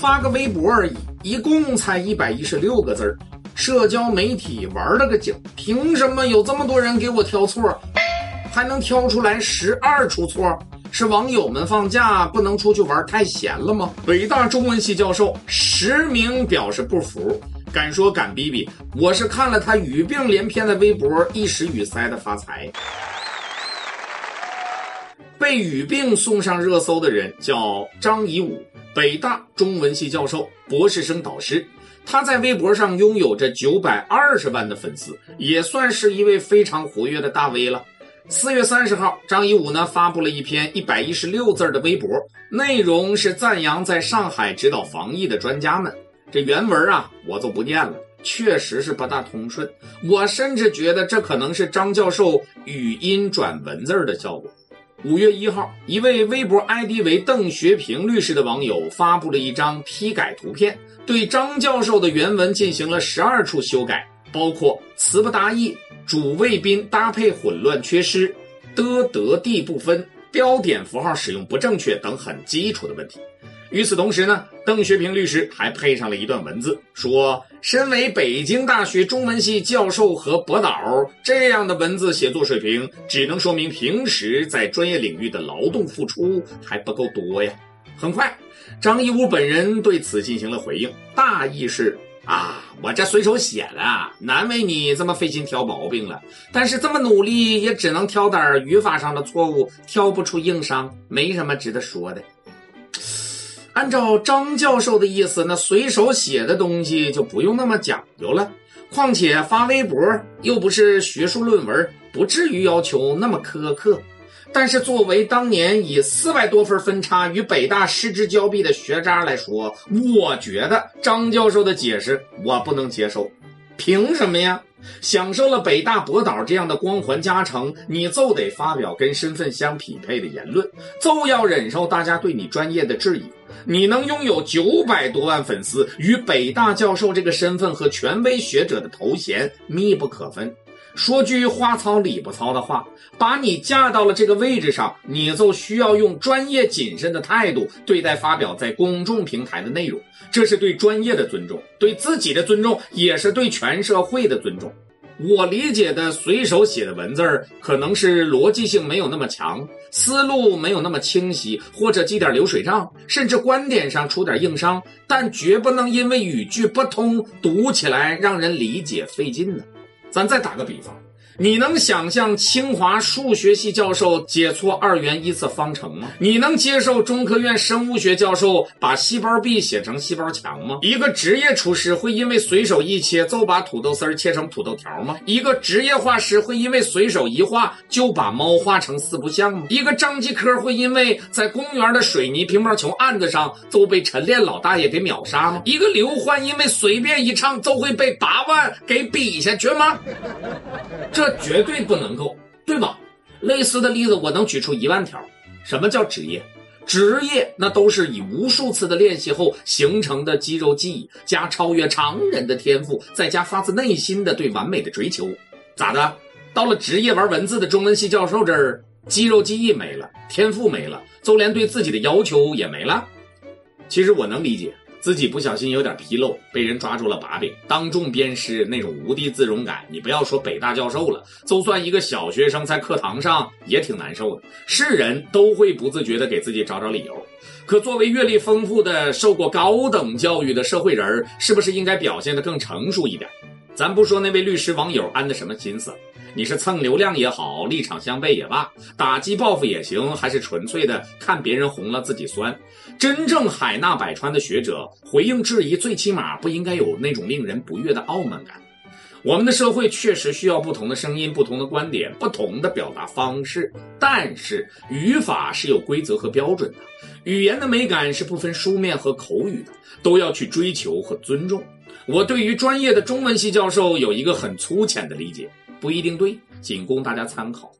发个微博而已，一共才一百一十六个字儿。社交媒体玩了个精，凭什么有这么多人给我挑错，还能挑出来十二出错？是网友们放假不能出去玩太闲了吗？北大中文系教授实名表示不服，敢说敢逼逼，我是看了他语病连篇的微博，一时语塞的发财。被语病送上热搜的人叫张颐武，北大中文系教授，博士生导师。他在微博上拥有着九百二十万的粉丝，也算是一位非常活跃的大 V 了。四月三十号，张颐武呢发布了一篇一百一十六字的微博，内容是赞扬在上海指导防疫的专家们。这原文啊，我就不念了，确实是不大通顺。我甚至觉得这可能是张教授语音转文字的效果。五月一号，一位微博 ID 为邓学平律师的网友发布了一张批改图片，对张教授的原文进行了十二处修改，包括词不达意、主谓宾搭配混乱缺失、的得地不分、标点符号使用不正确等很基础的问题。与此同时呢，邓学平律师还配上了一段文字，说：“身为北京大学中文系教授和博导，这样的文字写作水平，只能说明平时在专业领域的劳动付出还不够多呀。”很快，张一武本人对此进行了回应，大意是：“啊，我这随手写的，难为你这么费心挑毛病了。但是这么努力，也只能挑点语法上的错误，挑不出硬伤，没什么值得说的。”按照张教授的意思，那随手写的东西就不用那么讲究了。况且发微博又不是学术论文，不至于要求那么苛刻。但是作为当年以四百多分分差与北大失之交臂的学渣来说，我觉得张教授的解释我不能接受。凭什么呀？享受了北大博导这样的光环加成，你就得发表跟身份相匹配的言论，就要忍受大家对你专业的质疑。你能拥有九百多万粉丝，与北大教授这个身份和权威学者的头衔密不可分。说句话糙理不糙的话，把你架到了这个位置上，你就需要用专业谨慎的态度对待发表在公众平台的内容。这是对专业的尊重，对自己的尊重，也是对全社会的尊重。我理解的随手写的文字儿，可能是逻辑性没有那么强，思路没有那么清晰，或者记点流水账，甚至观点上出点硬伤，但绝不能因为语句不通，读起来让人理解费劲呢。咱再打个比方。你能想象清华数学系教授解错二元一次方程吗？你能接受中科院生物学教授把细胞壁写成细胞墙吗？一个职业厨师会因为随手一切就把土豆丝切成土豆条吗？一个职业画师会因为随手一画就把猫画成四不像吗？一个张继科会因为在公园的水泥乒乓球案子上就被晨练老大爷给秒杀吗？一个刘欢因为随便一唱就会被八万给比下去吗？这。这绝对不能够，对吧？类似的例子我能举出一万条。什么叫职业？职业那都是以无数次的练习后形成的肌肉记忆，加超越常人的天赋，再加发自内心的对完美的追求。咋的？到了职业玩文字的中文系教授这儿，肌肉记忆没了，天赋没了，就连对自己的要求也没了。其实我能理解。自己不小心有点纰漏，被人抓住了把柄，当众鞭尸，那种无地自容感，你不要说北大教授了，就算一个小学生在课堂上也挺难受的。是人都会不自觉的给自己找找理由，可作为阅历丰富的、受过高等教育的社会人是不是应该表现得更成熟一点？咱不说那位律师网友安的什么心思。你是蹭流量也好，立场相悖也罢，打击报复也行，还是纯粹的看别人红了自己酸？真正海纳百川的学者回应质疑，最起码不应该有那种令人不悦的傲慢感。我们的社会确实需要不同的声音、不同的观点、不同的表达方式，但是语法是有规则和标准的，语言的美感是不分书面和口语的，都要去追求和尊重。我对于专业的中文系教授有一个很粗浅的理解。不一定对，仅供大家参考。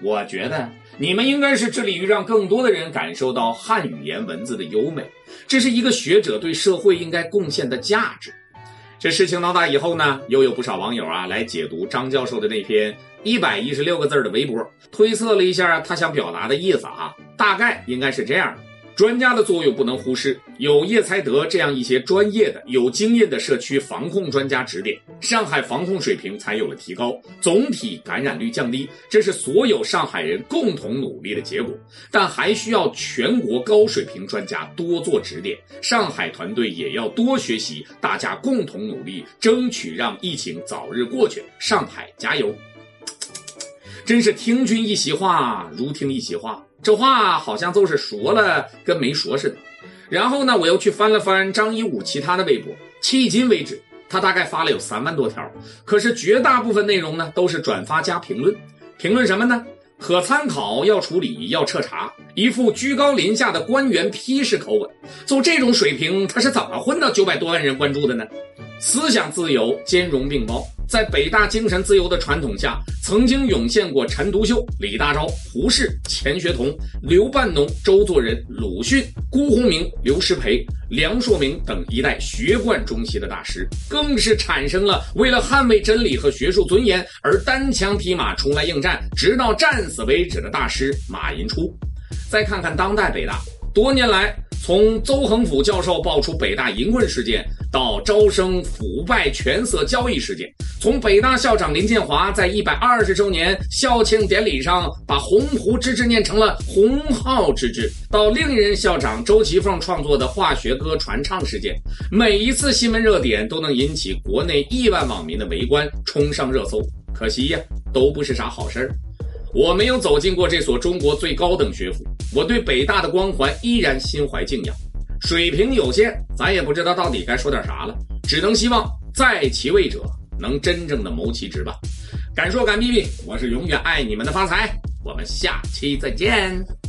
我觉得你们应该是致力于让更多的人感受到汉语言文字的优美，这是一个学者对社会应该贡献的价值。这事情闹大以后呢，又有不少网友啊来解读张教授的那篇一百一十六个字的微博，推测了一下他想表达的意思啊，大概应该是这样：专家的作用不能忽视，有叶才德这样一些专业的、有经验的社区防控专家指点，上海防控水平才有了提高，总体感染率降低。这是所有上海人共同努力的结果，但还需要全国高水平专家多做指点，上海团队也要多学习，大家共同努力，争取让疫情早日过去。上海加油！真是听君一席话，如听一席话。这话好像都是说了跟没说似的。然后呢，我又去翻了翻张一武其他的微博，迄今为止，他大概发了有三万多条，可是绝大部分内容呢都是转发加评论。评论什么呢？可参考，要处理，要彻查，一副居高临下的官员批示口吻。就这种水平，他是怎么混到九百多万人关注的呢？思想自由兼容并包。在北大精神自由的传统下，曾经涌现过陈独秀、李大钊、胡适、钱学同、刘半农、周作人、鲁迅、辜鸿铭、刘师培、梁漱溟等一代学贯中西的大师，更是产生了为了捍卫真理和学术尊严而单枪匹马出来应战，直到战死为止的大师马寅初。再看看当代北大，多年来。从邹恒甫教授爆出北大淫棍事件，到招生腐败权色交易事件；从北大校长林建华在一百二十周年校庆典礼上把“鸿鹄之志”念成了“鸿浩之志”，到另一任校长周其凤创作的化学歌传唱事件，每一次新闻热点都能引起国内亿万网民的围观，冲上热搜。可惜呀，都不是啥好事儿。我没有走进过这所中国最高等学府，我对北大的光环依然心怀敬仰。水平有限，咱也不知道到底该说点啥了，只能希望在其位者能真正的谋其职吧。敢说敢逼逼，我是永远爱你们的发财，我们下期再见。